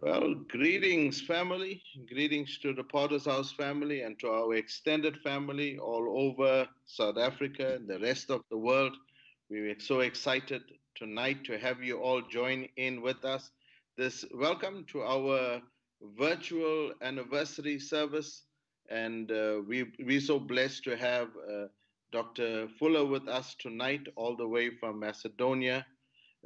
Well, greetings, family. Greetings to the Potter's House family and to our extended family all over South Africa and the rest of the world. We are so excited tonight to have you all join in with us. This welcome to our virtual anniversary service, and uh, we we're so blessed to have uh, Dr. Fuller with us tonight, all the way from Macedonia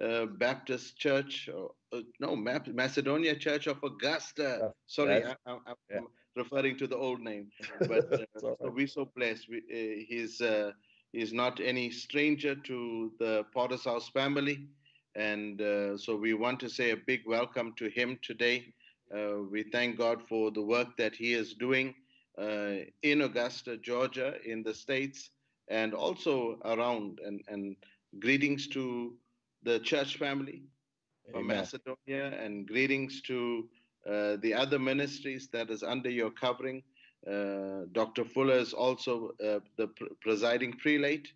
uh, Baptist Church, uh, no, Macedonia Church of Augusta. Sorry, I, am yeah. referring to the old name. But uh, so we're so blessed. We, uh, he's uh, he's not any stranger to the Potter's House family, and uh, so we want to say a big welcome to him today. we thank God for the work that he is doing in Augusta, Georgia, in the states, and also around. And and greetings to the church family from Macedonia, and greetings to uh, the other ministries that is under your covering. Uh, Dr. Fuller is also uh, the pr- presiding prelate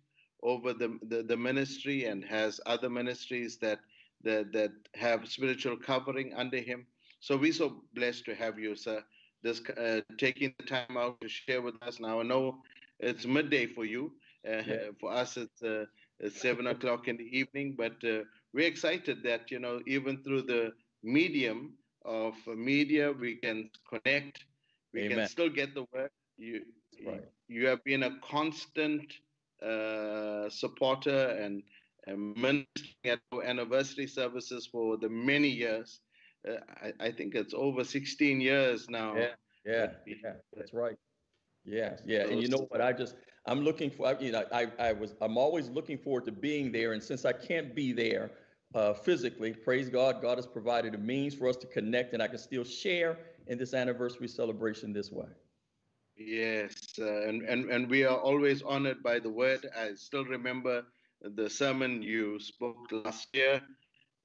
over the, the, the, ministry and has other ministries that, that, that have spiritual covering under him. So we're so blessed to have you, sir, this, uh, taking the time out to share with us. Now, I know it's midday for you. Uh, yeah. For us, it's uh, it's seven o'clock in the evening, but uh, we're excited that you know even through the medium of media we can connect, we Amen. can still get the work. You right. you have been a constant uh, supporter and, and ministering at our anniversary services for the many years. Uh, I, I, think it's over 16 years now. Yeah, yeah, yeah, that's right. Yeah, yeah, and you know what? I just I'm looking for. You know, I I was I'm always looking forward to being there, and since I can't be there uh, physically, praise God, God has provided a means for us to connect, and I can still share in this anniversary celebration this way. Yes, uh, and and and we are always honored by the word. I still remember the sermon you spoke last year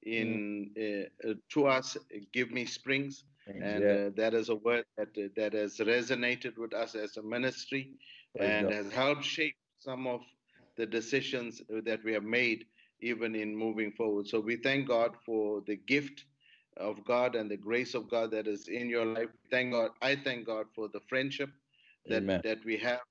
in mm. uh, to us, "Give Me Springs." And uh, that is a word that uh, that has resonated with us as a ministry and has helped shape some of the decisions that we have made even in moving forward. So we thank god for the gift of god and the grace of god that is in your life. Thank god i thank god for the friendship that Amen. that we have.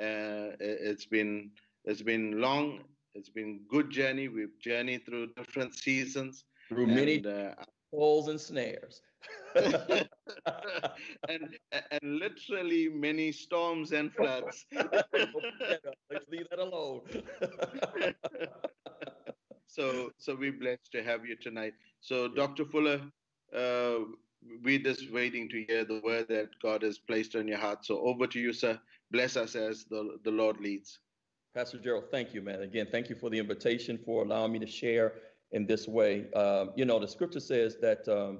Uh, it's been it's been long it's been good journey. We've journeyed through different seasons. Through and, many uh, holes and snares and and literally many storms and floods. Let's leave that alone. so so we're blessed to have you tonight. So Dr. Fuller, uh, we're just waiting to hear the word that God has placed on your heart. So over to you, sir. Bless us as the, the Lord leads. Pastor Gerald, thank you, man. Again, thank you for the invitation, for allowing me to share in this way. Um, you know, the scripture says that um,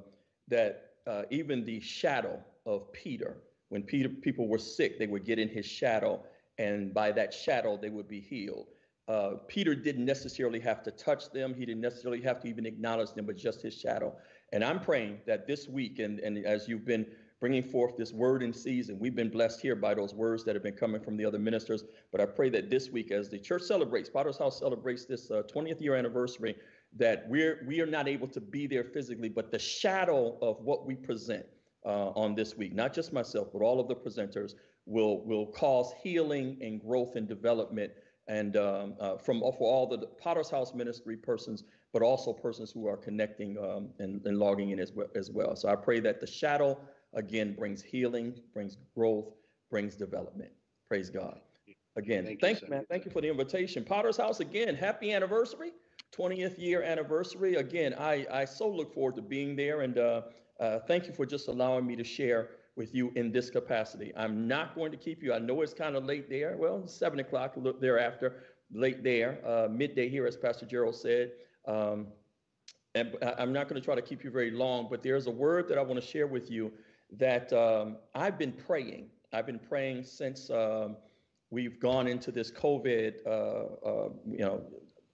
that uh, even the shadow of Peter. When Peter, people were sick, they would get in his shadow, and by that shadow, they would be healed. Uh, Peter didn't necessarily have to touch them. He didn't necessarily have to even acknowledge them, but just his shadow. And I'm praying that this week, and, and as you've been bringing forth this word in season, we've been blessed here by those words that have been coming from the other ministers. But I pray that this week, as the church celebrates, Potter's House celebrates this uh, 20th year anniversary, that we're we are not able to be there physically, but the shadow of what we present uh, on this week, not just myself, but all of the presenters, will will cause healing and growth and development, and um, uh, from for all the Potter's House ministry persons, but also persons who are connecting um, and, and logging in as well, as well. So I pray that the shadow again brings healing, brings growth, brings development. Praise God. Again, thank, thank you, man. Thank you for the invitation. Potter's House again. Happy anniversary. 20th year anniversary. Again, I, I so look forward to being there and uh, uh, thank you for just allowing me to share with you in this capacity. I'm not going to keep you. I know it's kind of late there. Well, seven o'clock thereafter, late there, uh, midday here, as Pastor Gerald said. Um, and I'm not going to try to keep you very long, but there's a word that I want to share with you that um, I've been praying. I've been praying since um, we've gone into this COVID, uh, uh, you know,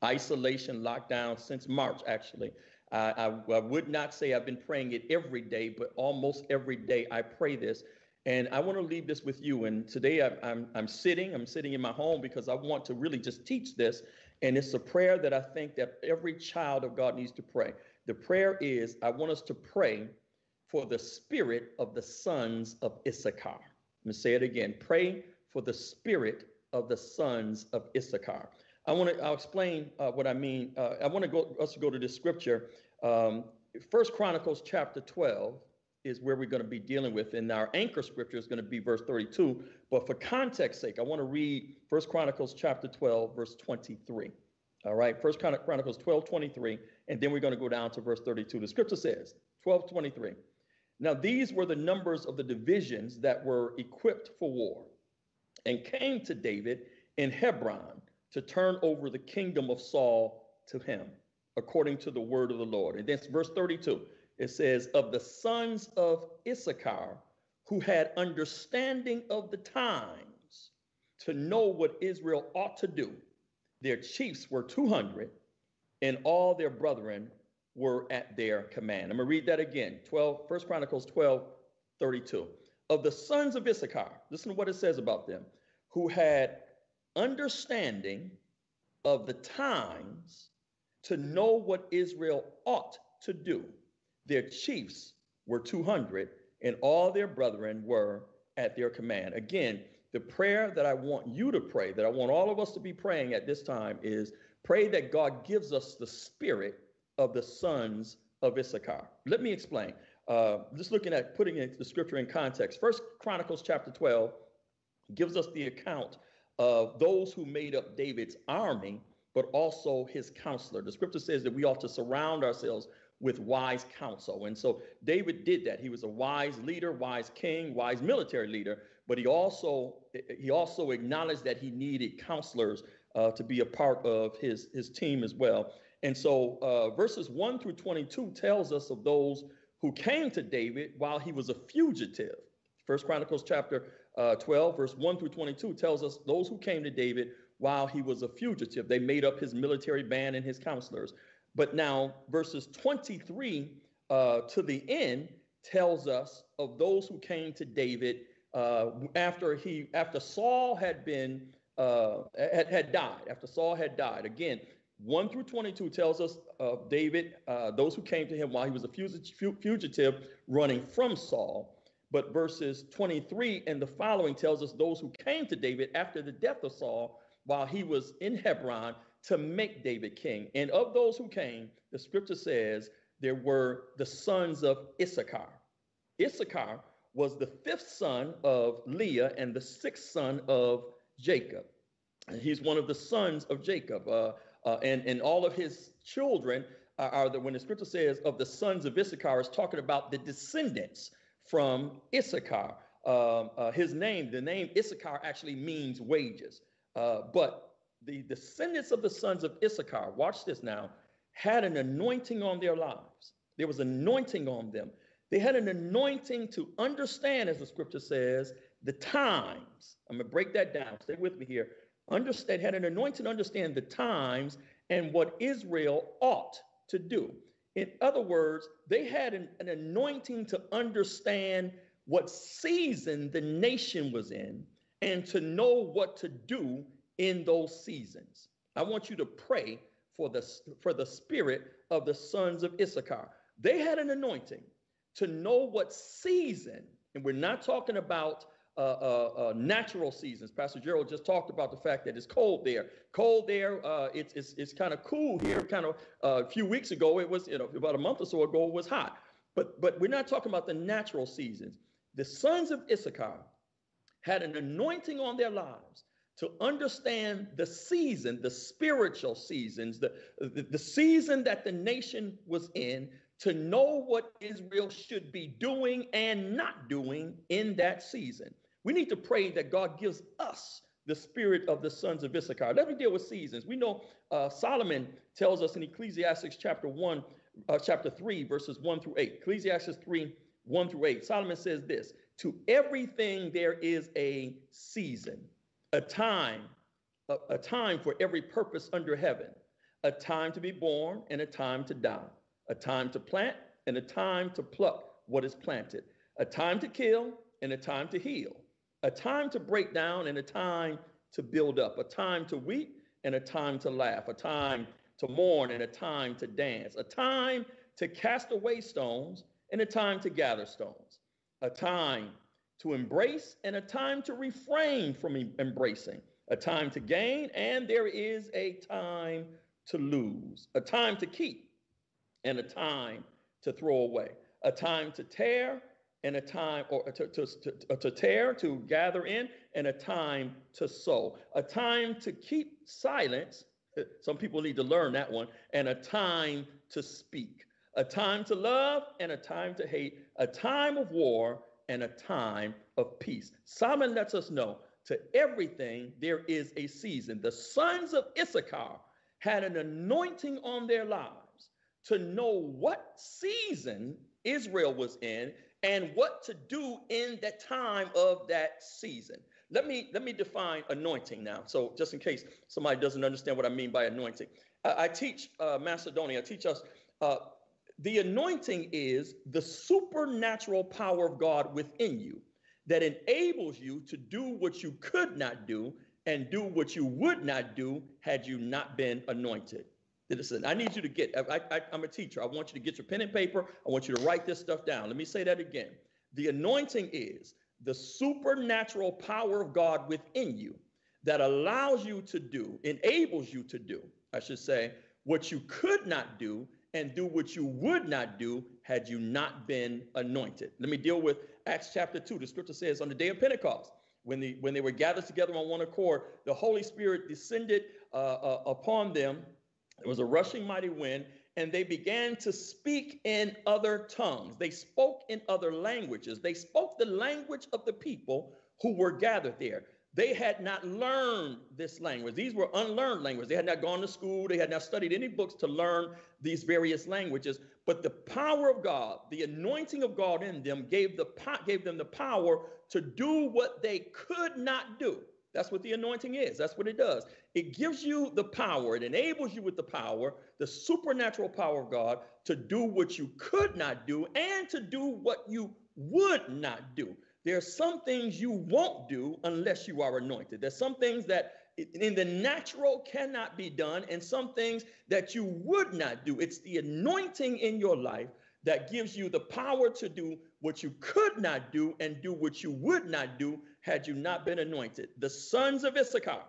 isolation, lockdown since March, actually. Uh, I, I, would not say I've been praying it every day, but almost every day I pray this. And I want to leave this with you. And today I, I'm, I'm sitting, I'm sitting in my home because I want to really just teach this. And it's a prayer that I think that every child of God needs to pray. The prayer is I want us to pray for the spirit of the sons of Issachar. Let me say it again. Pray for the spirit of the sons of Issachar. I want to. I'll explain uh, what I mean. Uh, I want to go us to go to this scripture. Um, First Chronicles chapter 12 is where we're going to be dealing with, and our anchor scripture is going to be verse 32. But for context sake, I want to read First Chronicles chapter 12, verse 23. All right, First Chronicles 12, 23, and then we're going to go down to verse 32. The scripture says, 12, 23. Now these were the numbers of the divisions that were equipped for war, and came to David in Hebron to turn over the kingdom of Saul to him according to the word of the Lord. And then verse 32, it says, Of the sons of Issachar who had understanding of the times to know what Israel ought to do, their chiefs were 200, and all their brethren were at their command. I'm going to read that again 12, 1 Chronicles 12, 32. Of the sons of Issachar, listen to what it says about them, who had understanding of the times to know what Israel ought to do. Their chiefs were 200, and all their brethren were at their command. Again, the prayer that I want you to pray, that I want all of us to be praying at this time, is pray that God gives us the spirit of the sons of Issachar. Let me explain. Uh, just looking at putting the scripture in context. First Chronicles chapter 12 gives us the account of those who made up David's army but also his counselor. The scripture says that we ought to surround ourselves with wise counsel. And so David did that. He was a wise leader, wise king, wise military leader, but he also he also acknowledged that he needed counselors uh, to be a part of his his team as well. And so uh, verses 1 through 22 tells us of those who came to David while he was a fugitive. First Chronicles chapter uh, 12, verse 1 through 22 tells us those who came to David while he was a fugitive. They made up his military band and his counselors. But now, verses 23 uh, to the end tells us of those who came to David uh, after he after Saul had been uh, had, had died. After Saul had died. Again, 1 through 22 tells us of David, uh, those who came to him while he was a fugitive running from Saul. But verses 23 and the following tells us those who came to David after the death of Saul while he was in Hebron to make David king. And of those who came, the scripture says there were the sons of Issachar. Issachar was the fifth son of Leah and the sixth son of Jacob. And he's one of the sons of Jacob. Uh, uh, and, and all of his children are, are when the scripture says of the sons of Issachar, is talking about the descendants from Issachar. Um, uh, his name, the name Issachar actually means wages. Uh, but the descendants of the sons of Issachar, watch this now, had an anointing on their lives. There was anointing on them. They had an anointing to understand, as the scripture says, the times. I'm going to break that down. Stay with me here. Understand, had an anointing to understand the times and what Israel ought to do. In other words, they had an, an anointing to understand what season the nation was in and to know what to do in those seasons. I want you to pray for the, for the spirit of the sons of Issachar. They had an anointing to know what season, and we're not talking about uh, uh, uh, natural seasons. Pastor Gerald just talked about the fact that it's cold there. Cold there, uh, it's, it's, it's kind of cool here. Kind of a few weeks ago, it was, you know, about a month or so ago, it was hot. But, but we're not talking about the natural seasons. The sons of Issachar had an anointing on their lives to understand the season, the spiritual seasons, the, the, the, season that the nation was in, to know what Israel should be doing and not doing in that season. We need to pray that God gives us the spirit of the sons of Issachar. Let me deal with seasons. We know uh, Solomon tells us in Ecclesiastes chapter 1, uh, chapter 3, verses 1 through 8. Ecclesiastes 3, 1 through 8. Solomon says this to everything there is a season, a time, a, a time for every purpose under heaven, a time to be born and a time to die, a time to plant and a time to pluck what is planted, a time to kill and a time to heal, a time to break down and a time to build up, a time to weep and a time to laugh, a time to mourn and a time to dance, a time to cast away stones and a time to gather stones, a time to embrace and a time to refrain from embracing, a time to gain, and there is a time to lose, a time to keep and a time to throw away, a time to tear and a time or to, to, to, to tear, to gather in, and a time to sow, a time to keep silence. Some people need to learn that one, and a time to speak, a time to love and a time to hate, a time of war and a time of peace. Solomon lets us know to everything there is a season. The sons of Issachar had an anointing on their lives to know what season Israel was in and what to do in that time of that season. Let me let me define anointing now. So just in case somebody doesn't understand what I mean by anointing, I, I teach uh, Macedonia. I teach us uh, the anointing is the supernatural power of God within you that enables you to do what you could not do and do what you would not do had you not been anointed. I need you to get, I, am a teacher. I want you to get your pen and paper. I want you to write this stuff down. Let me say that again. The anointing is the supernatural power of God within you that allows you to do, enables you to do, I should say, what you could not do and do what you would not do had you not been anointed. Let me deal with Acts chapter 2. The scripture says, on the day of Pentecost, when, the, when they were gathered together on one accord, the Holy Spirit descended uh, uh, upon them. There was a rushing mighty wind, and they began to speak in other tongues. They spoke in other languages. They spoke the language of the people who were gathered there. They had not learned this language. These were unlearned languages. They had not gone to school. They had not studied any books to learn these various languages. But the power of God, the anointing of God in them, gave, the, gave them the power to do what they could not do. That's what the anointing is. That's what it does. It gives you the power, it enables you with the power, the supernatural power of God, to do what you could not do and to do what you would not do. There are some things you won't do unless you are anointed. There's some things that in the natural cannot be done, and some things that you would not do. It's the anointing in your life that gives you the power to do what you could not do and do what you would not do had you not been anointed. The sons of Issachar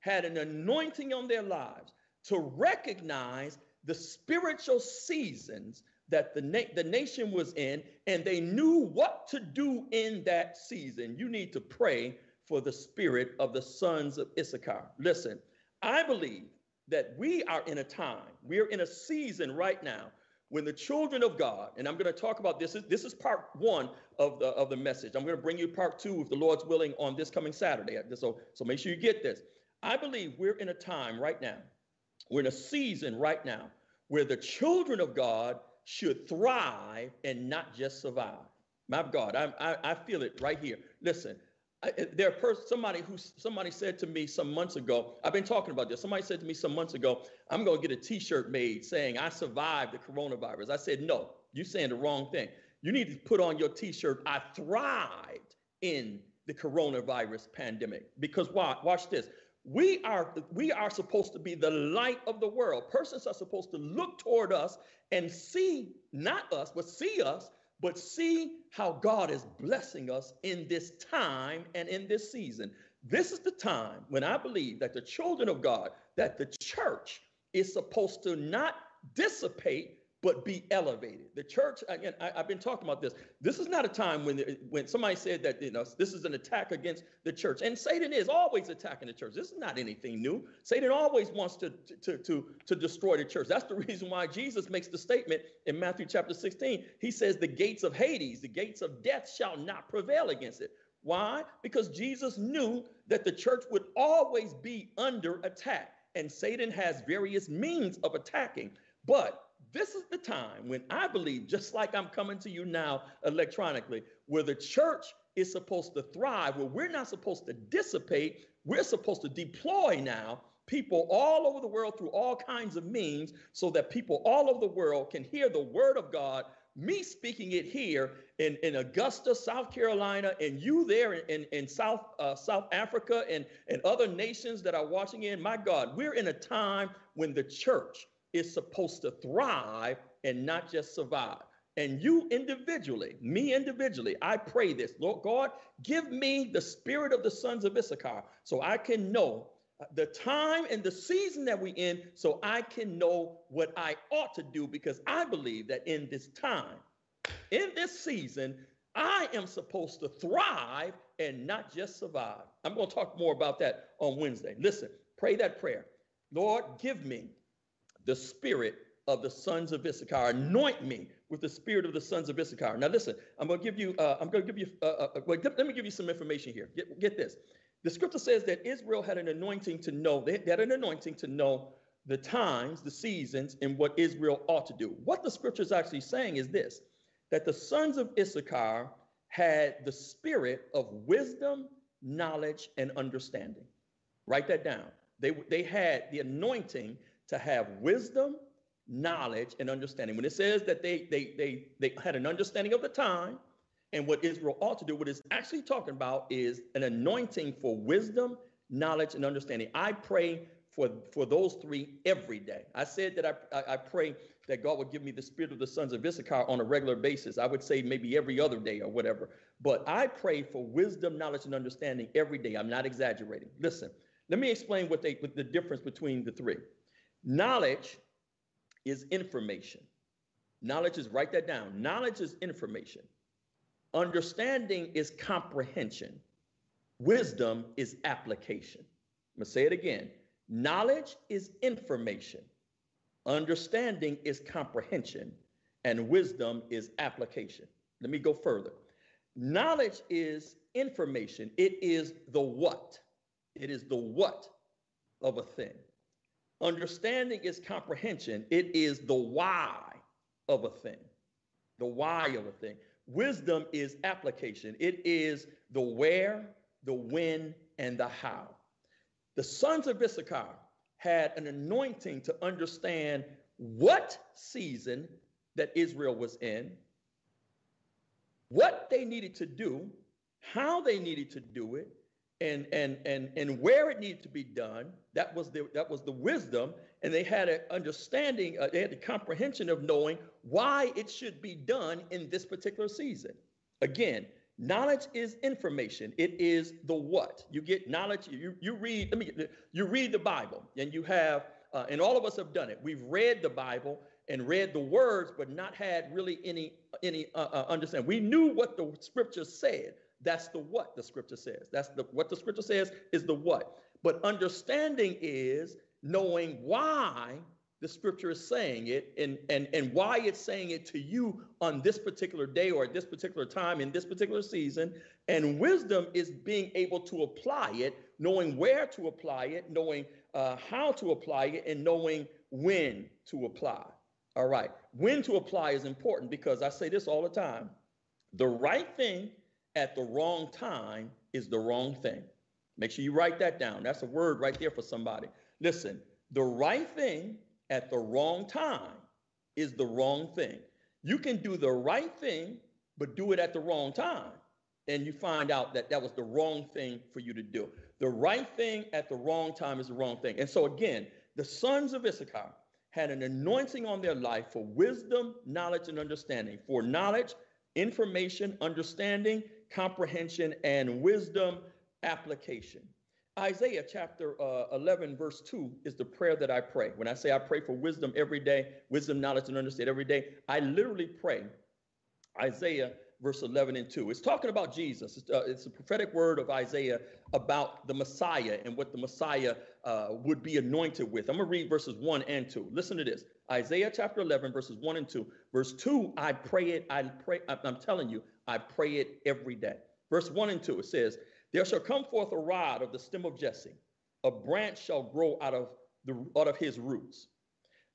had an anointing on their lives to recognize the spiritual seasons that the, na- the nation was in, and they knew what to do in that season. You need to pray for the spirit of the sons of Issachar. Listen, I believe that we are in a time, we're in a season right now when the children of God, and I'm going to talk about this, this is part one of the, of the message. I'm going to bring you part two, if the Lord's willing, on this coming Saturday. So, so make sure you get this. I believe we're in a time right now, we're in a season right now where the children of God should thrive and not just survive. My God, I, I, I feel it right here. Listen, I, eh, there pers- somebody who somebody said to me some months ago. I've been talking about this. Somebody said to me some months ago, "I'm going to get a T-shirt made saying I survived the coronavirus." I said, "No, you're saying the wrong thing. You need to put on your T-shirt. I thrived in the coronavirus pandemic because why? Watch this. We are we are supposed to be the light of the world. Persons are supposed to look toward us and see not us, but see us, but see how God is blessing us in this time and in this season. This is the time when I believe that the children of God, that the church is supposed to not dissipate, but be elevated. The church, again, I, have been talking about this. This is not a time when when somebody said that you know this is an attack against the church, and Satan is always attacking the church. This is not anything new. Satan always wants to to to to destroy the church. That's the reason why Jesus makes the statement in Matthew chapter 16. He says, "The gates of Hades, the gates of death, shall not prevail against it." Why? Because Jesus knew that the church would always be under attack, and Satan has various means of attacking, but this is the time when I believe, just like I'm coming to you now electronically, where the church is supposed to thrive, where we're not supposed to dissipate, we're supposed to deploy now people all over the world through all kinds of means so that people all over the world can hear the word of God. Me speaking it here in, in Augusta, South Carolina, and you there in, in, South, uh, South Africa and, and other nations that are watching in. My God, we're in a time when the church is supposed to thrive and not just survive. And you individually, me individually, I pray this Lord God, give me the spirit of the sons of Issachar so I can know the time and the season that we in so I can know what I ought to do because I believe that in this time, in this season, I am supposed to thrive and not just survive. I'm going to talk more about that on Wednesday. Listen, pray that prayer. Lord, give me the spirit of the sons of Issachar. Anoint me with the spirit of the sons of Issachar. Now, listen, I'm going to give you. Uh, I'm going to give you. Uh, uh, uh wait, let me give you some information here. Get, get this. The scripture says that Israel had an anointing to know. They had an anointing to know the times, the seasons, and what Israel ought to do. What the scripture is actually saying is this: that the sons of Issachar had the spirit of wisdom, knowledge, and understanding. Write that down. They, they had the anointing to have wisdom, knowledge, and understanding. When it says that they, they, they, they had an understanding of the time and what Israel ought to do, what it's actually talking about is an anointing for wisdom, knowledge, and understanding. I pray for, for those three every day. I said that I, I, I pray that God would give me the spirit of the sons of Issachar on a regular basis. I would say maybe every other day or whatever. But I pray for wisdom, knowledge, and understanding every day. I'm not exaggerating. Listen, let me explain what, they, what the difference between the three. Knowledge is information. Knowledge is, write that down. Knowledge is information. Understanding is comprehension. Wisdom is application. I'm going to say it again. Knowledge is information. Understanding is comprehension. And wisdom is application. Let me go further. Knowledge is information, it is the what. It is the what of a thing. Understanding is comprehension, it is the why of a thing. The why of a thing. Wisdom is application, it is the where, the when, and the how. The sons of Issachar had an anointing to understand what season that Israel was in, what they needed to do, how they needed to do it, and and and and where it needed to be done. That was the that was the wisdom, and they had an understanding. Uh, they had the comprehension of knowing why it should be done in this particular season. Again, knowledge is information. It is the what you get knowledge. You you read. Let me get you read the Bible, and you have. Uh, and all of us have done it. We've read the Bible and read the words, but not had really any any uh, uh, understanding. We knew what the scripture said, that's the what the scripture says. That's the what the scripture says is the what. But understanding is knowing why the scripture is saying it and, and, and why it's saying it to you on this particular day or at this particular time in this particular season. And wisdom is being able to apply it, knowing where to apply it, knowing uh, how to apply it, and knowing when to apply. All right. When to apply is important because I say this all the time. The right thing at the wrong time is the wrong thing. Make sure you write that down. That's a word right there for somebody. Listen, the right thing at the wrong time is the wrong thing. You can do the right thing, but do it at the wrong time. And you find out that that was the wrong thing for you to do. The right thing at the wrong time is the wrong thing. And so, again, the sons of Issachar had an anointing on their life for wisdom, knowledge, and understanding. For knowledge, information, understanding, comprehension, and wisdom application. Isaiah chapter uh, 11, verse 2 is the prayer that I pray. When I say I pray for wisdom every day, wisdom, knowledge, and understanding every day, I literally pray Isaiah verse 11 and 2. It's talking about Jesus. It's, uh, it's, a prophetic word of Isaiah about the Messiah and what the Messiah uh, would be anointed with. I'm going to read verses 1 and 2. Listen to this Isaiah chapter 11, verses 1 and 2. Verse 2, I pray it, I pray, I'm telling you, I pray it every day. Verse 1 and 2, it says, There shall come forth a rod of the stem of Jesse, a branch shall grow out of, the, out of his roots.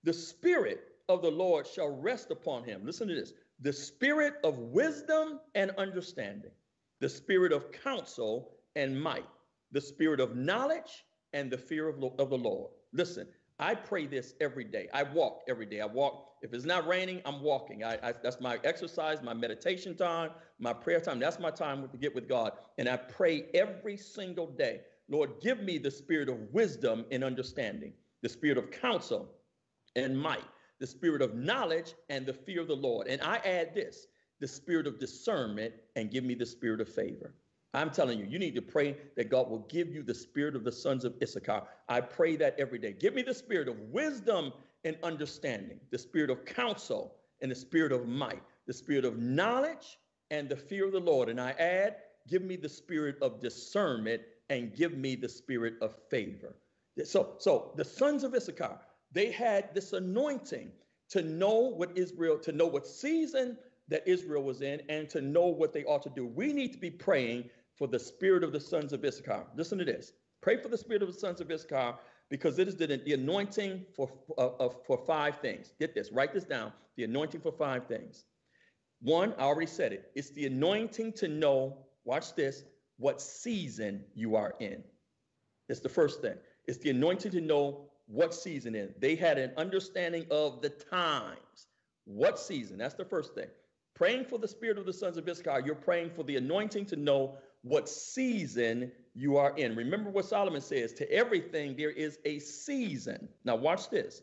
The Spirit of the Lord shall rest upon him. Listen to this the spirit of wisdom and understanding, the spirit of counsel and might, the spirit of knowledge and the fear of, of the Lord. Listen, I pray this every day. I walk every day. I walk. If it's not raining, I'm walking. I, I, that's my exercise, my meditation time, my prayer time. That's my time to get with God. And I pray every single day. Lord, give me the spirit of wisdom and understanding, the spirit of counsel and might, the spirit of knowledge and the fear of the Lord. And I add this the spirit of discernment and give me the spirit of favor. I'm telling you, you need to pray that God will give you the spirit of the sons of Issachar. I pray that every day. Give me the spirit of wisdom and understanding, the spirit of counsel and the spirit of might, the spirit of knowledge and the fear of the Lord. And I add, give me the spirit of discernment and give me the spirit of favor. So, so the sons of Issachar, they had this anointing to know what Israel, to know what season that Israel was in, and to know what they ought to do. We need to be praying for the spirit of the sons of Issachar. Listen to this. Pray for the spirit of the sons of Issachar because it is the, the anointing for, uh, for five things. Get this, write this down. The anointing for five things. One, I already said it. It's the anointing to know, watch this, what season you are in. It's the first thing. It's the anointing to know what season in. They had an understanding of the times. What season? That's the first thing. Praying for the spirit of the sons of Issachar, you're praying for the anointing to know what season you are in. Remember what Solomon says to everything there is a season. Now, watch this.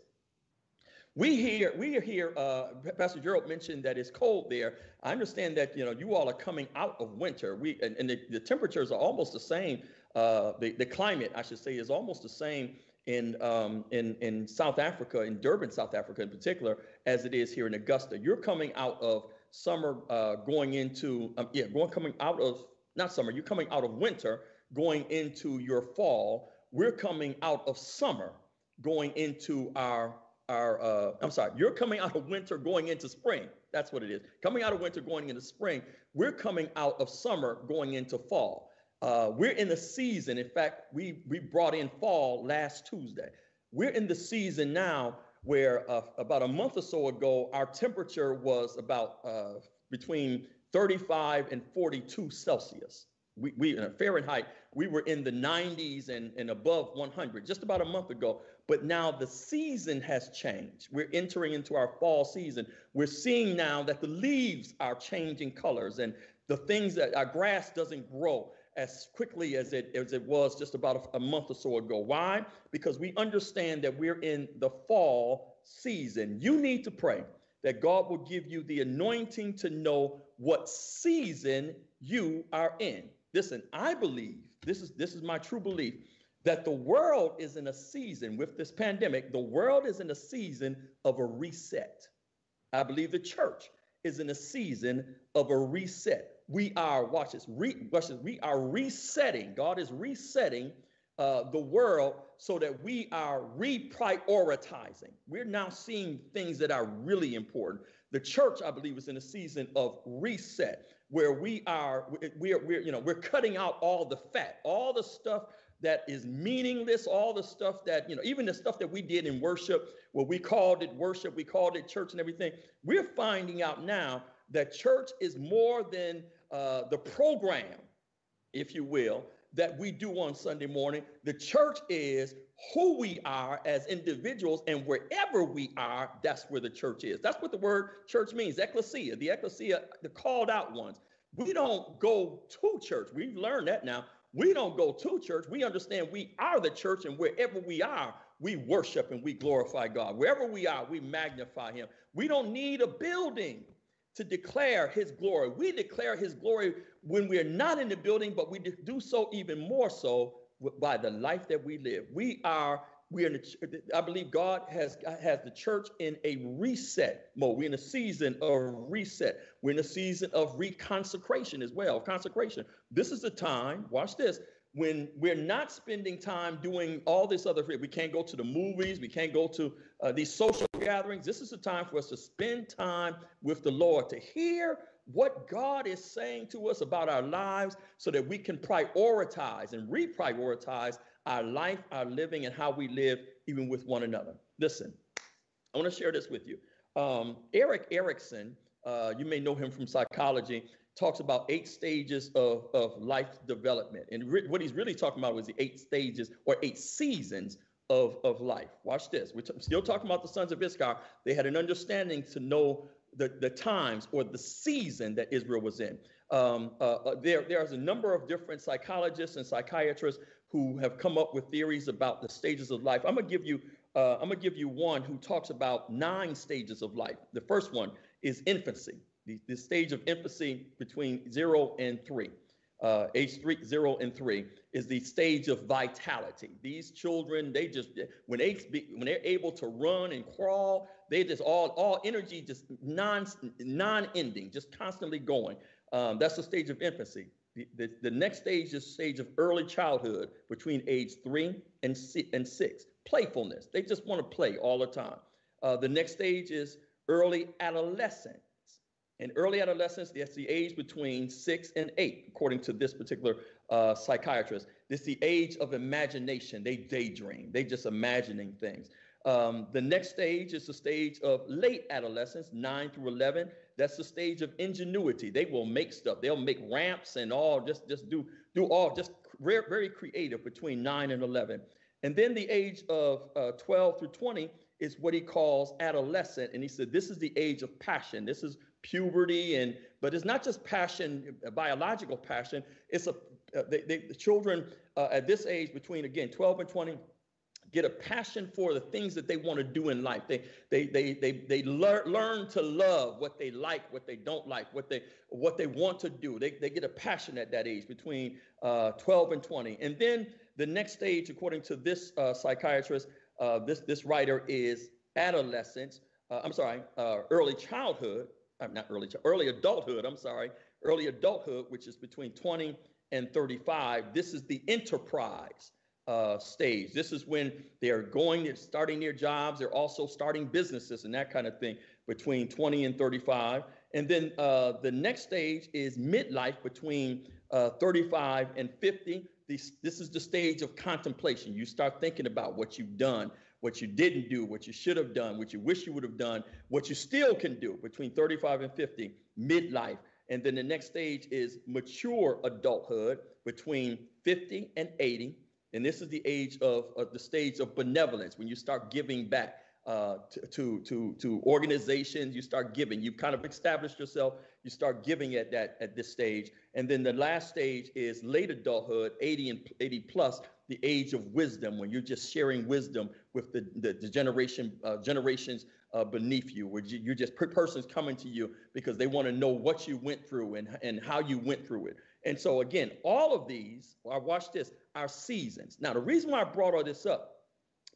We hear, we hear, uh, Pastor Gerald mentioned that it's cold there. I understand that, you know, you all are coming out of winter. We, and, and the, the, temperatures are almost the same. Uh, the, the climate, I should say, is almost the same in, um, in, in South Africa, in Durban, South Africa in particular, as it is here in Augusta. You're coming out of summer, uh, going into, um, yeah, going, coming out of not summer, you're coming out of winter, going into your fall. We're coming out of summer, going into our our uh, I'm sorry, you're coming out of winter, going into spring. That's what it is. Coming out of winter, going into spring. We're coming out of summer, going into fall. Uh, we're in the season. In fact, we we brought in fall last Tuesday. We're in the season now where uh, about a month or so ago, our temperature was about uh, between 35 and 42 Celsius. We, we in Fahrenheit, we were in the 90s and, and above 100 just about a month ago. But now the season has changed. We're entering into our fall season. We're seeing now that the leaves are changing colors and the things that our grass doesn't grow as quickly as it as it was just about a, a month or so ago. Why? Because we understand that we're in the fall season. You need to pray that God will give you the anointing to know what season you are in. Listen, I believe this is this is my true belief that the world is in a season with this pandemic, the world is in a season of a reset. I believe the church is in a season of a reset. We are, watch this, re, watch this we are resetting. God is resetting uh, the world so that we are reprioritizing. We're now seeing things that are really important. The church, I believe, is in a season of reset where we are, we're, we're, you know, we're cutting out all the fat, all the stuff that is meaningless, all the stuff that, you know, even the stuff that we did in worship, where we called it worship, we called it church and everything. We're finding out now that church is more than uh, the program, if you will, that we do on Sunday morning. The church is who we are as individuals, and wherever we are, that's where the church is. That's what the word church means ecclesia, the ecclesia, the called out ones. We don't go to church. We've learned that now. We don't go to church. We understand we are the church, and wherever we are, we worship and we glorify God. Wherever we are, we magnify Him. We don't need a building to declare his glory. We declare his glory when we're not in the building, but we do so even more so by the life that we live. We are we are in the, I believe God has has the church in a reset mode. We're in a season of reset. We're in a season of reconsecration as well. Consecration. This is the time. Watch this when we're not spending time doing all this other we can't go to the movies we can't go to uh, these social gatherings this is the time for us to spend time with the lord to hear what god is saying to us about our lives so that we can prioritize and reprioritize our life our living and how we live even with one another. Listen i want to share this with you. Um, erik erikson uh, you may know him from psychology talks about eight stages of, of life development. And re- what he's really talking about was the eight stages or eight seasons of, of life. Watch this. We're t- still talking about the sons of Issachar. They had an understanding to know the, the times or the season that Israel was in. Um, uh, uh, there, there's a number of different psychologists and psychiatrists who have come up with theories about the stages of life. I'm to give you uh, I'm gonna give you one who talks about nine stages of life. The first one is infancy, the, the stage of infancy between zero and three. Uh, age three, zero and three is the stage of vitality. These children, they just when they when they're able to run and crawl, they just all all energy just non non-ending, just constantly going. Um, that's the stage of infancy. The, the, the, next stage is stage of early childhood between age three and, six, and six. Playfulness. They just want to play all the time. Uh, the next stage is early adolescence. In early adolescence, that's the age between six and eight, according to this particular uh, psychiatrist. Is the age of imagination. They daydream. They just imagining things. Um, the next stage is the stage of late adolescence, 9 through 11. That's the stage of ingenuity. They will make stuff. They'll make ramps and all, just, just do, do all, just very, very creative between 9 and 11. And then the age of uh, 12 through 20 is what he calls adolescent. And he said, this is the age of passion. This is puberty. And, but it's not just passion, biological passion. It's a, uh, they, they, the children uh, at this age between, again, 12 and 20, get a passion for the things that they want to do in life. They they they they they learn learn to love what they like, what they don't like, what they what they want to do. They they get a passion at that age between uh, 12 and 20. And then the next stage, according to this uh, psychiatrist, uh, this this writer is adolescence. Uh, I'm sorry, uh, early childhood. Uh, not early early adulthood. I'm sorry, early adulthood, which is between 20 and 35. This is the enterprise uh, stage. This is when they're going, they're starting their jobs, they're also starting businesses and that kind of thing between 20 and 35. And then uh, the next stage is midlife between uh, 35 and 50. This, this is the stage of contemplation. You start thinking about what you've done, what you didn't do, what you should have done, what you wish you would have done, what you still can do between 35 and 50, midlife. And then the next stage is mature adulthood between 50 and 80. And this is the age of, of the stage of benevolence when you start giving back uh, to, to, to, organizations, you start giving. You've kind of established yourself, you start giving at that at this stage. And then the last stage is late adulthood, 80 and 80 plus, the age of wisdom, when you're just sharing wisdom with the, the, the generation uh, generations uh, beneath you, where you, are just persons coming to you because they want to know what you went through and, and how you went through it. And so again, all of these, I watch this, are seasons. Now, the reason why I brought all this up,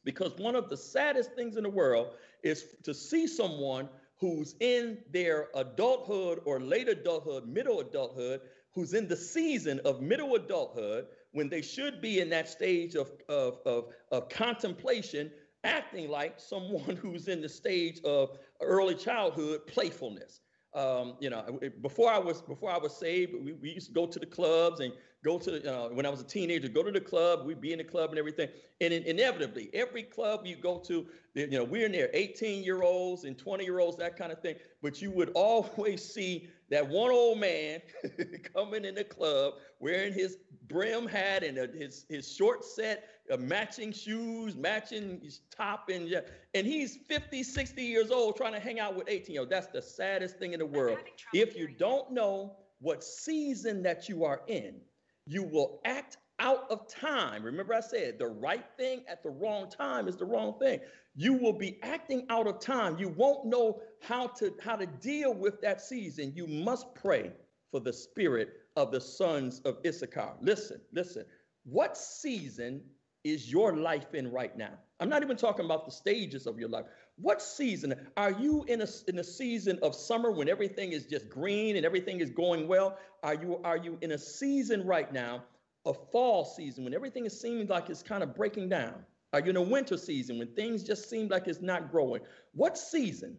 because one of the saddest things in the world is to see someone who's in their adulthood or late adulthood, middle adulthood, who's in the season of middle adulthood when they should be in that stage of, of, of, of contemplation, acting like someone who's in the stage of early childhood playfulness. Um, you know, before I was before I was saved, we, we used to go to the clubs and go to uh, when I was a teenager, go to the club, we'd be in the club and everything. And in, inevitably, every club you go to, you know, we're in there, 18 year olds and 20 year olds, that kind of thing. But you would always see that one old man coming in the club wearing his brim hat and a, his his short set, uh, matching shoes, matching top, and yeah, and he's 50, 60 years old trying to hang out with 18 year olds. That's the saddest thing in the world. If you don't know what season that you are in, you will act out of time. Remember, I said the right thing at the wrong time is the wrong thing. You will be acting out of time. You won't know how to how to deal with that season. You must pray for the spirit of the sons of Issachar. Listen, listen. What season is your life in right now? I'm not even talking about the stages of your life. What season are you in a in a season of summer when everything is just green and everything is going well? Are you are you in a season right now, a fall season when everything is seeming like it's kind of breaking down? Are you in a winter season when things just seem like it's not growing? What season,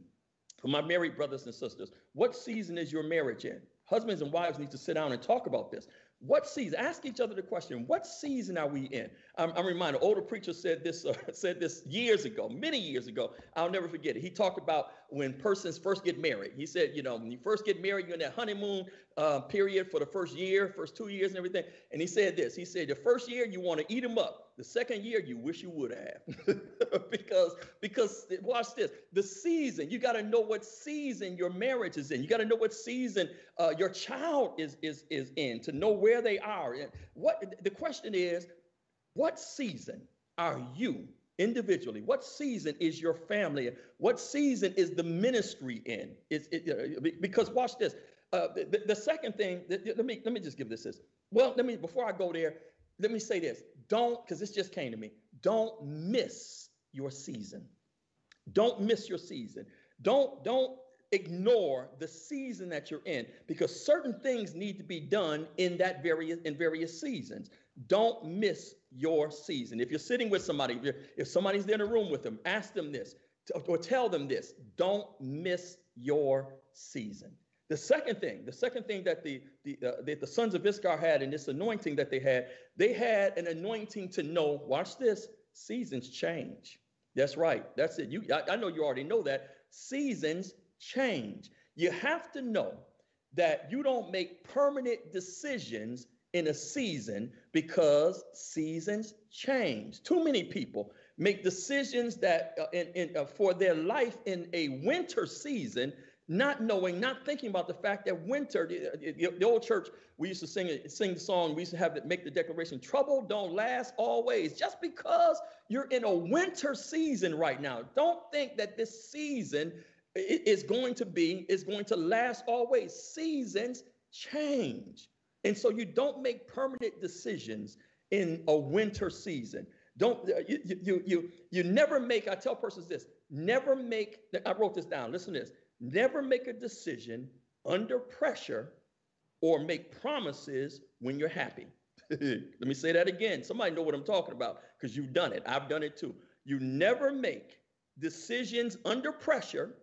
for my married brothers and sisters, what season is your marriage in? Husbands and wives need to sit down and talk about this. What season? Ask each other the question. What season are we in? I'm, I'm reminded. Older preacher said this. Uh, said this years ago, many years ago. I'll never forget it. He talked about when persons first get married. He said, you know, when you first get married, you're in that honeymoon uh, period for the first year, first two years, and everything. And he said this. He said, the first year you want to eat them up. The second year you wish you would have, because because watch this. The season you got to know what season your marriage is in. You got to know what season uh, your child is is is in to know where they are. And what the question is, what season are you individually. What season is your family? What season is the ministry in? Is it, uh, because watch this. Uh, the, the, second thing, let me let me just give this this. Well, let me before I go there, let me say this. Don't, because this just came to me. Don't miss your season. Don't miss your season. Don't don't ignore the season that you're in because certain things need to be done in that various in various seasons. Don't miss your season. If you're sitting with somebody, if, if somebody's there in a room with them, ask them this or tell them this. Don't miss your season. The second thing, the second thing that the the, uh, that the sons of Issachar had in this anointing that they had, they had an anointing to know. Watch this: seasons change. That's right. That's it. You, I, I know you already know that seasons change. You have to know that you don't make permanent decisions in a season because seasons change. Too many people make decisions that uh, in, in, uh, for their life in a winter season, not knowing, not thinking about the fact that winter, the, the, the old church, we used to sing sing the song, we used to have to make the declaration, trouble don't last always. Just because you're in a winter season right now, don't think that this season is going to be, is going to last always. Seasons change. And so you don't make permanent decisions in a winter season. Don't uh, you you you, you never make, I tell persons this, never make, I wrote this down, listen to this, never make a decision under pressure or make promises when you're happy. Let me say that again. Somebody know what I'm talking about because you've done it. I've done it too. You never make decisions under pressure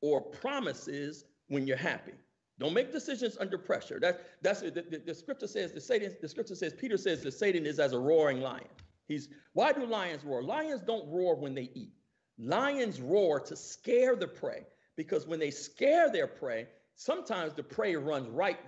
or promises when you're happy. Don't make decisions under pressure. That, that's the, the, the scripture says the Satan, the scripture says, Peter says that Satan is as a roaring lion. He's why do lions roar? Lions don't roar when they eat. Lions roar to scare the prey because when they scare their prey, sometimes the prey runs right.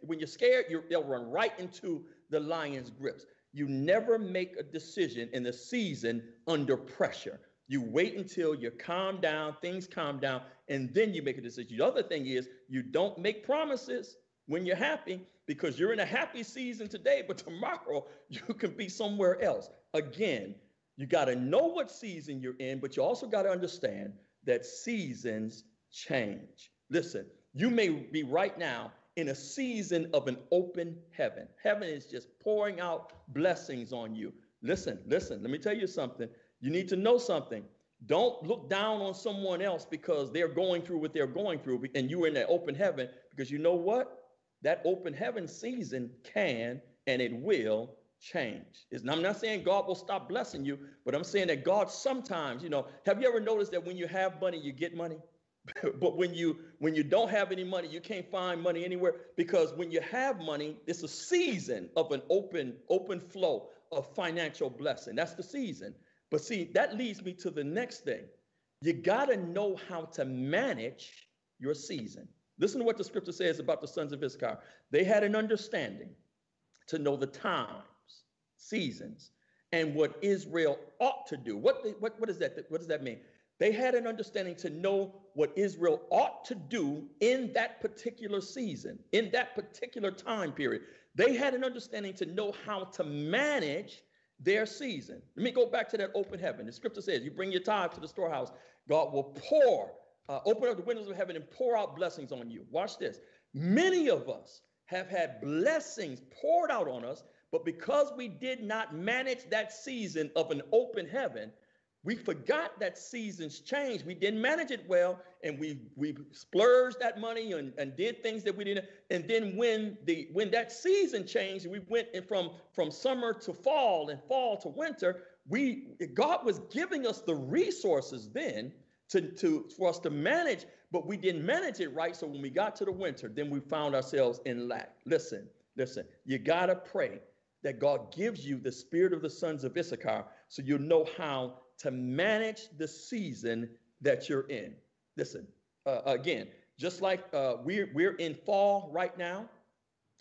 When you're scared, you they'll run right into the lion's grips. You never make a decision in the season under pressure. You wait until you calm down, things calm down, and then you make a decision. The other thing is you don't make promises when you're happy because you're in a happy season today, but tomorrow you can be somewhere else. Again, you got to know what season you're in, but you also got to understand that seasons change. Listen, you may be right now in a season of an open heaven. Heaven is just pouring out blessings on you. Listen, listen, let me tell you something. You need to know something. Don't look down on someone else because they're going through what they're going through and you're in that open heaven because you know what? That open heaven season can and it will change. I'm not saying God will stop blessing you, but I'm saying that God sometimes, you know, have you ever noticed that when you have money, you get money? but when you when you don't have any money you can't find money anywhere because when you have money it's a season of an open open flow of financial blessing that's the season but see, that leads me to the next thing. You got to know how to manage your season. Listen to what the scripture says about the sons of Issachar. They had an understanding to know the times, seasons, and what Israel ought to do. What, what, what, is that, what does that mean? They had an understanding to know what Israel ought to do in that particular season, in that particular time period. They had an understanding to know how to manage their season. Let me go back to that open heaven. The scripture says, You bring your tithe to the storehouse, God will pour, uh, open up the windows of heaven and pour out blessings on you. Watch this. Many of us have had blessings poured out on us, but because we did not manage that season of an open heaven, we forgot that seasons change. We didn't manage it well, and we we splurged that money and, and did things that we didn't. And then when the when that season changed, we went from from summer to fall and fall to winter. We God was giving us the resources then to, to for us to manage, but we didn't manage it right. So when we got to the winter, then we found ourselves in lack. Listen, listen, you gotta pray that God gives you the spirit of the sons of Issachar so you'll know how to manage the season that you're in. Listen, uh, again, just like uh, we're, we're in fall right now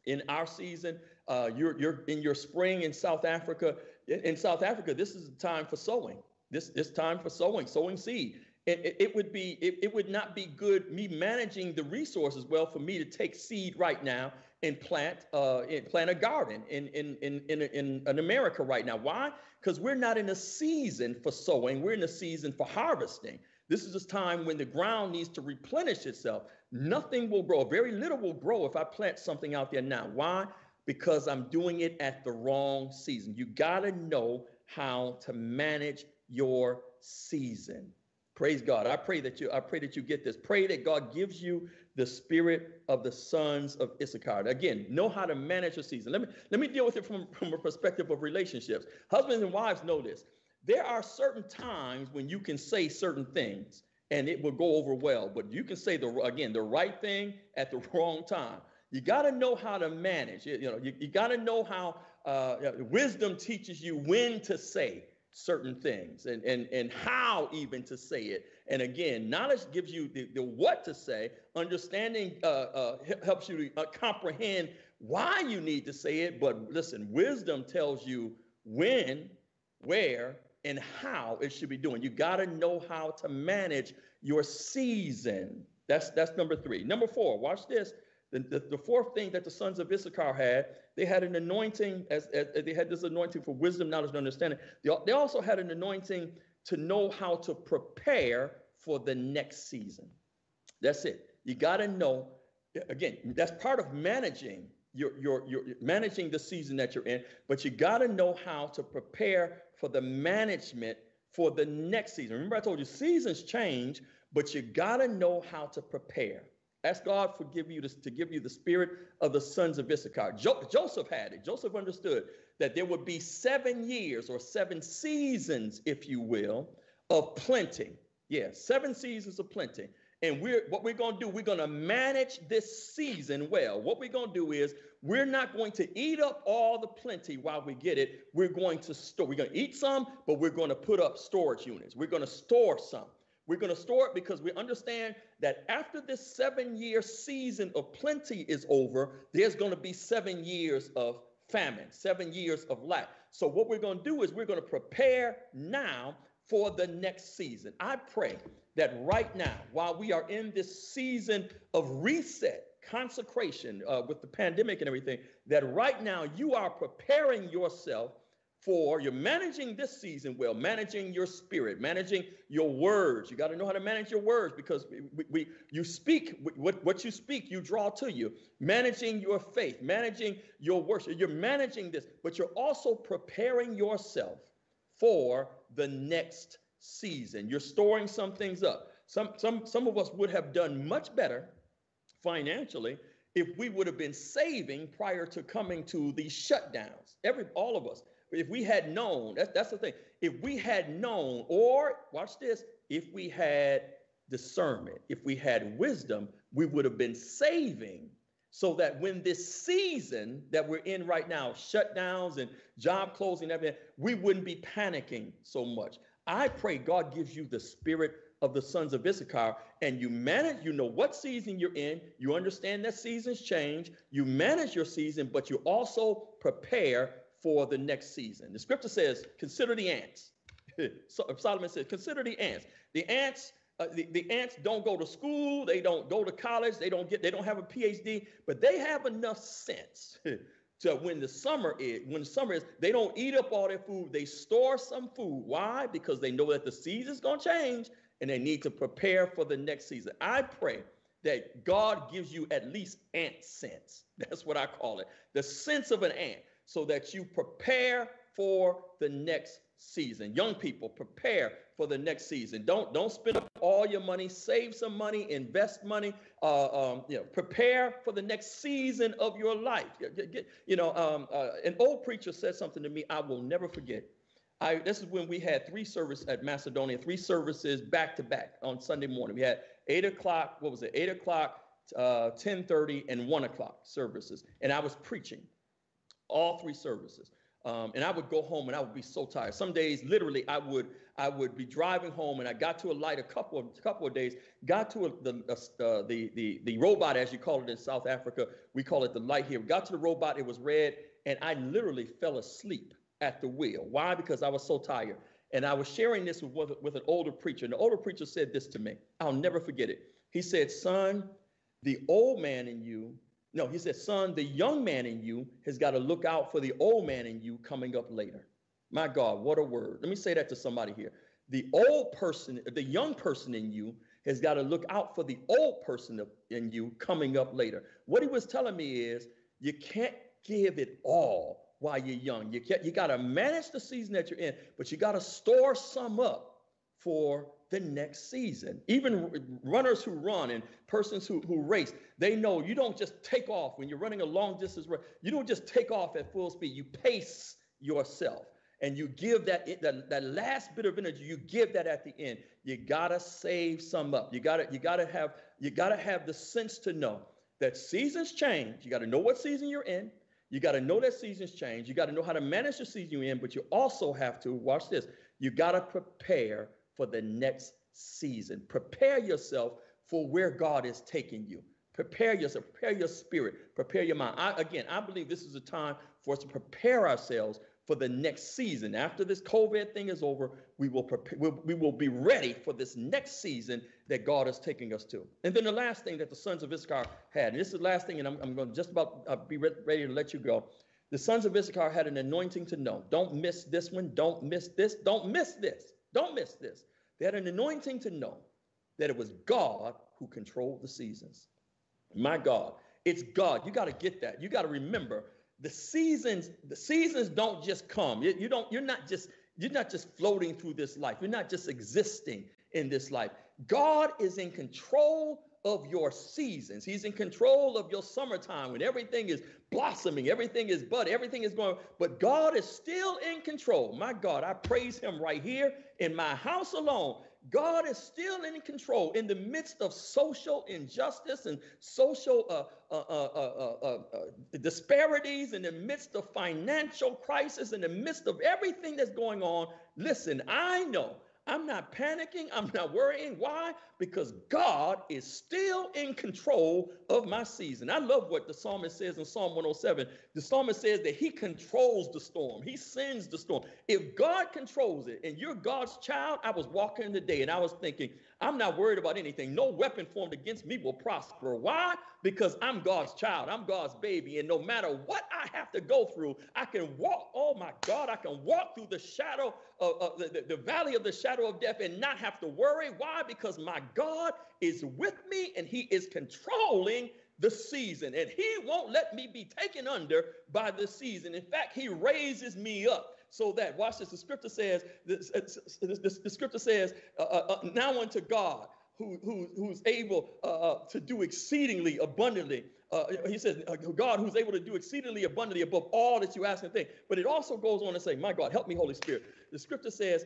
in our season, uh, you're, you're in your spring in South Africa. In, South Africa, this is the time for sowing. This, this time for sowing, sowing seed. It, it, would be it, it would not be good me managing the resources well for me to take seed right now and plant uh, and plant a garden in, in, in, in, in, in America right now. Why? Because we're not in a season for sowing, we're in a season for harvesting. This is a time when the ground needs to replenish itself. Nothing will grow, very little will grow if I plant something out there now. Why? Because I'm doing it at the wrong season. You got to know how to manage your season. Praise God. I pray that you I pray that you get this. Pray that God gives you the spirit of the sons of Issachar. Again, know how to manage your season. Let me let me deal with it from, from a perspective of relationships. Husbands and wives know this. There are certain times when you can say certain things and it will go over well, but you can say the again the right thing at the wrong time. You got to know how to manage. You, you know, you, you got to know how uh, wisdom teaches you when to say certain things and, and, and how even to say it. And again, knowledge gives you the, the what to say, understanding uh, uh, helps you to uh, comprehend why you need to say it. But listen, wisdom tells you when, where, and how it should be doing. You got to know how to manage your season. That's that's number three. Number four, watch this. The, the, the, fourth thing that the sons of Issachar had, they had an anointing, as, as, they had this anointing for wisdom, knowledge, and understanding. They, they also had an anointing to know how to prepare for the next season. That's it. You got to know, again, that's part of managing your, your, your managing the season that you're in, but you got to know how to prepare for the management for the next season. Remember, I told you seasons change, but you got to know how to prepare. Ask God for give you this, to give you the spirit of the sons of Issachar. Jo- Joseph had it. Joseph understood that there would be seven years or seven seasons, if you will, of plenty. Yeah, seven seasons of plenty. And we're what we're going to do, we're going to manage this season well. What we're going to do is we're not going to eat up all the plenty while we get it. We're going to store. We're going to eat some, but we're going to put up storage units. We're going to store some. We're going to store it because we understand that after this seven year season of plenty is over, there's going to be seven years of famine, seven years of lack. So, what we're going to do is we're going to prepare now for the next season. I pray that right now, while we are in this season of reset, consecration uh, with the pandemic and everything, that right now you are preparing yourself for you're managing this season well, managing your spirit, managing your words. You got to know how to manage your words because we, we you speak what, what you speak, you draw to you. Managing your faith, managing your worship. You're managing this, but you're also preparing yourself for the next season. You're storing some things up. Some some some of us would have done much better financially if we would have been saving prior to coming to these shutdowns. Every all of us if we had known, that's, that's the thing. If we had known, or watch this, if we had discernment, if we had wisdom, we would have been saving so that when this season that we're in right now, shutdowns and job closing, everything, we wouldn't be panicking so much. I pray God gives you the spirit of the sons of Issachar, and you manage, you know what season you're in, you understand that seasons change, you manage your season, but you also prepare for the next season. The scripture says, consider the ants. Solomon says, consider the ants. The ants, uh, the, the ants don't go to school, they don't go to college, they don't get, they don't have a PhD, but they have enough sense to when the summer is, when the summer is, they don't eat up all their food. They store some food. Why? Because they know that the season's gonna change and they need to prepare for the next season. I pray that God gives you at least ant sense. That's what I call it. The sense of an ant so that you prepare for the next season. Young people, prepare for the next season. Don't don't spend up all your money. Save some money. Invest money. Uh, um, you know, prepare for the next season of your life. You know, um, uh, an old preacher said something to me I will never forget. I, this is when we had three services at Macedonia, three services back to back on Sunday morning. We had eight o'clock. What was it? Eight o'clock, uh, ten thirty, and one o'clock services, and I was preaching all three services. Um, and I would go home and I would be so tired. Some days, literally, I would I would be driving home and I got to a light a couple of couple of days. Got to a, the uh, the the the robot, as you call it in South Africa, we call it the light here. Got to the robot, it was red, and I literally fell asleep at the wheel. Why? Because I was so tired. And I was sharing this with with an older preacher, and the older preacher said this to me. I'll never forget it. He said, "Son, the old man in you No, he said, son, the young man in you has got to look out for the old man in you coming up later. My God, what a word. Let me say that to somebody here. The old person, the young person in you has got to look out for the old person in you coming up later. What he was telling me is you can't give it all while you're young. You you got to manage the season that you're in, but you got to store some up for the next season. Even runners who run and persons who, who race, they know you don't just take off when you're running a long distance race. You don't just take off at full speed. You pace yourself and you give that, that that last bit of energy. You give that at the end. You gotta save some up. You gotta you gotta have you gotta have the sense to know that seasons change. You gotta know what season you're in. You got to know that seasons change. You got to know how to manage the season you're in, but you also have to watch this. You got to prepare for the next season. Prepare yourself for where God is taking you. Prepare yourself, prepare your spirit, prepare your mind. I, again, I believe this is a time for us to prepare ourselves for the next season. After this COVID thing is over, we will prepare, we'll, we will be ready for this next season that God is taking us to. And then the last thing that the sons of Issachar had, and this is the last thing, and I'm, I'm going to just about uh, be re- ready to let you go. The sons of Issachar had an anointing to know. Don't miss this one. Don't miss this. Don't miss this. Don't miss this. They had an anointing to know that it was God who controlled the seasons. My God, it's God. You got to get that. You got to remember the seasons. The seasons don't just come. You, you don't. You're not just. You're not just floating through this life. You're not just existing in this life. God is in control of your seasons. He's in control of your summertime when everything is blossoming, everything is bud, everything is going, but God is still in control. My God, I praise him right here in my house alone. God is still in control in the midst of social injustice and social uh, uh, uh, disparities, in the midst of financial crisis, in the midst of everything that's going on. Listen, I know I'm not panicking. I'm not worrying. Why? Because God is still in control of my season. I love what the psalmist says in Psalm 107. The psalmist says that he controls the storm, he sends the storm. If God controls it and you're God's child, I was walking today and I was thinking, I'm not worried about anything. No weapon formed against me will prosper. Why? Because I'm God's child. I'm God's baby. And no matter what I have to go through, I can walk. Oh my God, I can walk through the shadow of, the, the valley of the shadow of death and not have to worry. Why? Because my God is with me and he is controlling the season and he won't let me be taken under by the season. In fact, he raises me up so that, watch this, the scripture says, the, the, scripture says, uh, uh, uh, now unto God who, who, who's able uh, uh, to do exceedingly abundantly. Uh, he says, God who's able to do exceedingly abundantly above all that you ask and think. But it also goes on to say, my God, help me, Holy Spirit. The scripture says,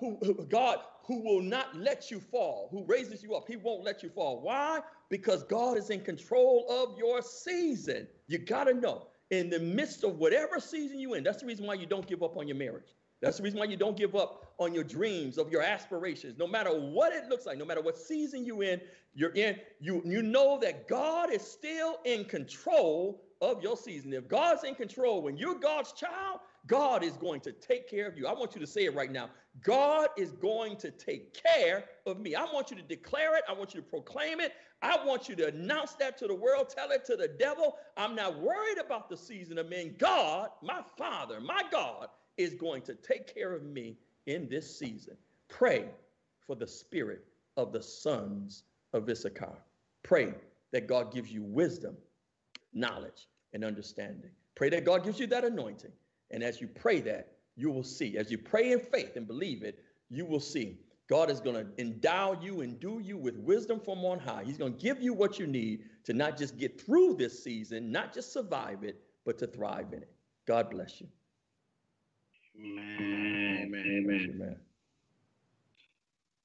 who, who, God who will not let you fall, who raises you up, he won't let you fall. Why? Because God is in control of your season. You got to know in the midst of whatever season you're in. That's the reason why you don't give up on your marriage. That's the reason why you don't give up on your dreams, of your aspirations. No matter what it looks like, no matter what season you're in, you're in, you, you know that God is still in control of your season. If God's in control, when you're God's child, God is going to take care of you. I want you to say it right now. God is going to take care of me. I want you to declare it. I want you to proclaim it. I want you to announce that to the world. Tell it to the devil. I'm not worried about the season of men. God, my Father, my God, is going to take care of me in this season. Pray for the spirit of the sons of Issachar. Pray that God gives you wisdom, knowledge, and understanding. Pray that God gives you that anointing and as you pray that, you will see. As you pray in faith and believe it, you will see. God is going to endow you and do you with wisdom from on high. He's going to give you what you need to not just get through this season, not just survive it, but to thrive in it. God bless you. Amen. Amen. Amen.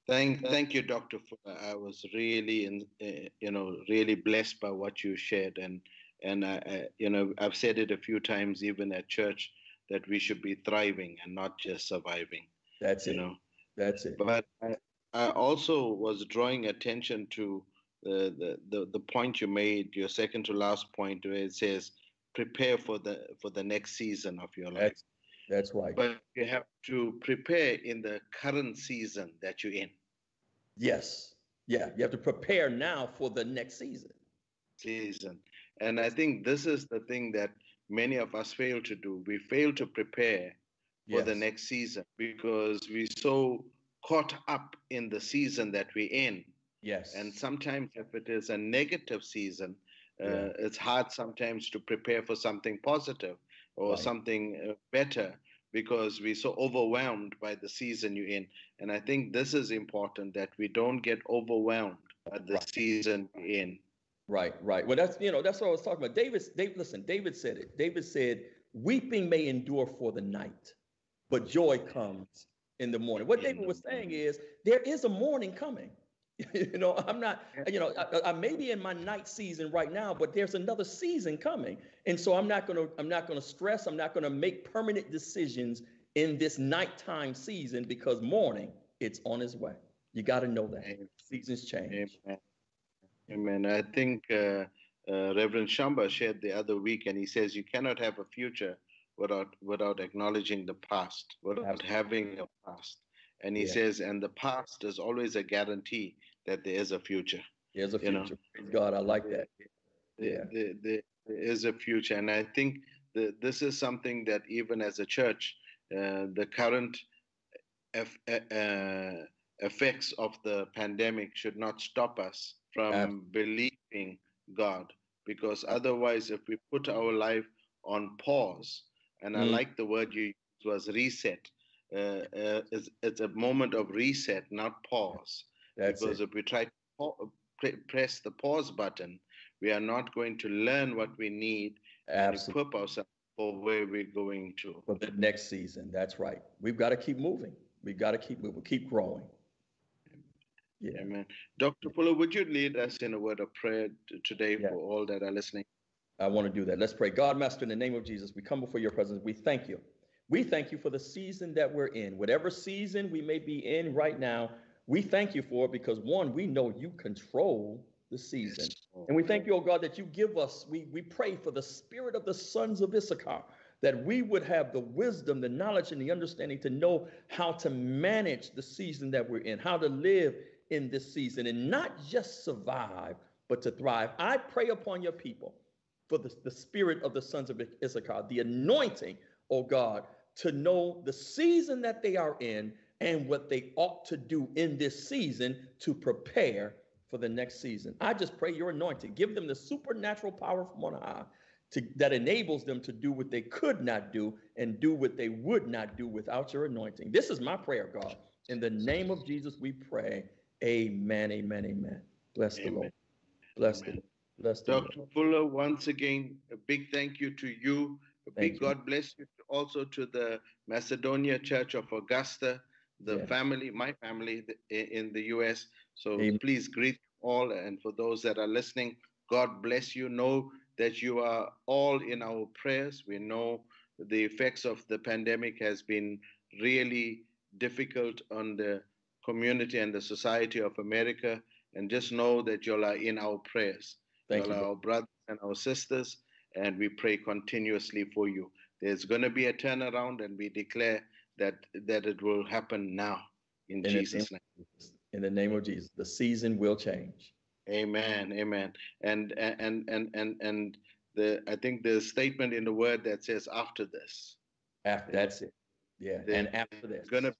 Thank, thank you, Doctor. I was really, in, uh, you know, really blessed by what you shared, and and uh, uh, you know, I've said it a few times, even at church that we should be thriving and not just surviving. That's you it. Know? That's it. But I, I also was drawing attention to the, the, the, the point you made, your second to last point, where it says, prepare for the for the next season of your life. That's, that's right. But you have to prepare in the current season that you're in. Yes. Yeah. You have to prepare now for the next season. Season. And I think this is the thing that many of us fail to do. We fail to prepare for yes. the next season because we're so caught up in the season that we're in. Yes. And sometimes, if it is a negative season, uh, it's hard sometimes to prepare for something positive or right. something uh, better because we're so overwhelmed by the season you're in. And I think this is important that we don't get overwhelmed by the right. season we're in. Right, right. Well, that's you know that's what I was talking about. David, David, listen. David said it. David said, "Weeping may endure for the night, but joy comes in the morning." What David was saying is, there is a morning coming. you know, I'm not, you know, I, I, may be in my night season right now, but there's another season coming. And so I'm not going to, I'm not going to stress. I'm not going to make permanent decisions in this nighttime season because morning it's on its way. You got to know that Amen. seasons change. Amen. Amen. I think uh, uh, Reverend Shamba shared the other week, and he says you cannot have a future without without acknowledging the past, without Absolutely. having a past. And he yeah. says, and the past is always a guarantee that there is a future. There's a future. You know? God, I like that. Yeah. There, there, there is a future. And I think the, this is something that even as a church, uh, the current eff, uh, effects of the pandemic should not stop us from Absolutely. believing God. Because otherwise, if we put our life on pause, and mm. I like the word you used was reset, uh, uh, it's, it's, a moment of reset, not pause. That's because it. if we try to press the pause button, we are not going to learn what we need Absolutely. and equip ourselves for where we're going to. For the next season, that's right. We've got to keep moving. We've got to keep moving, keep growing. Yeah. Amen. Dr. Fuller, would you lead us in a word of prayer today yeah. for all that are listening? I want to do that. Let's pray. God, Master, in the name of Jesus, we come before your presence. We thank you. We thank you for the season that we're in. Whatever season we may be in right now, we thank you for it because one, we know you control the season. And we thank you, oh God, that you give us, we, we pray for the spirit of the sons of Issachar, that we would have the wisdom, the knowledge, and the understanding to know how to manage the season that we're in, how to live in this season, and not just survive, but to thrive. I pray upon your people for the, the spirit of the sons of Issachar, the anointing, oh God, to know the season that they are in and what they ought to do in this season to prepare for the next season. I just pray your anointing. Give them the supernatural power from on high to, that enables them to do what they could not do and do what they would not do without your anointing. This is my prayer, God. In the name of Jesus, we pray. Amen, amen, amen. Bless amen. the Lord. Bless amen. the Bless the Dr. Lord. Fuller, once again, a big thank you to you. A big you. God bless you also to the Macedonia Church of Augusta the yeah. family, my family in the US. So Amen. please greet all. And for those that are listening, God bless you. Know that you are all in our prayers. We know the effects of the pandemic has been really difficult on the community and the society of America. And just know that you are in our prayers. Thank you are our brothers and our sisters, and we pray continuously for you. There's going to be a turnaround, and we declare that that it will happen now in, in Jesus' name. In the name of Jesus, the season will change. Amen. Amen. And and and and and the I think the statement in the word that says after this. After that's it. Yeah. and after this. It's Gonna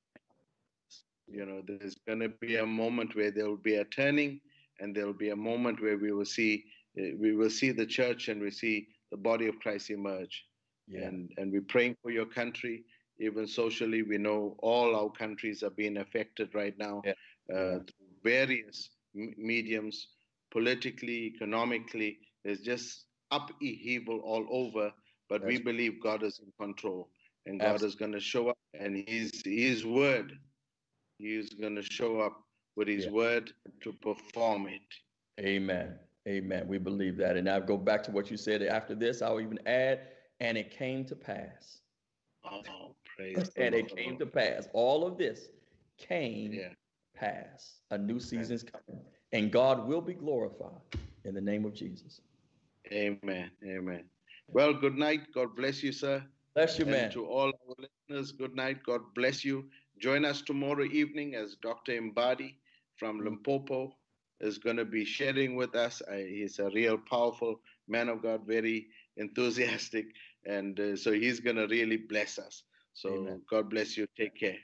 you know, there's gonna be a moment where there will be a turning and there will be a moment where we will see we will see the church and we see the body of Christ emerge. Yeah. And and we're praying for your country even socially, we know all our countries are being affected right now yeah. uh, through various m- mediums, politically, economically. There's just upheaval all over, but That's we believe God is in control and God Absolutely. is going to show up and his, his word, he is going to show up with his yeah. word to perform it. Amen. Amen. We believe that. And I'll go back to what you said after this. I'll even add, and it came to pass. Oh, Praise and it Lord. came to pass. All of this came yeah. pass. A new season's coming. And God will be glorified in the name of Jesus. Amen. Amen. Well, good night. God bless you, sir. Bless you, and man. To all our listeners, good night. God bless you. Join us tomorrow evening as Dr. Mbadi from. Limpopo is going to be sharing with us. Uh, he's a real powerful man of God, very enthusiastic. And uh, so he's going to really bless us. So Amen. God bless you. Take care.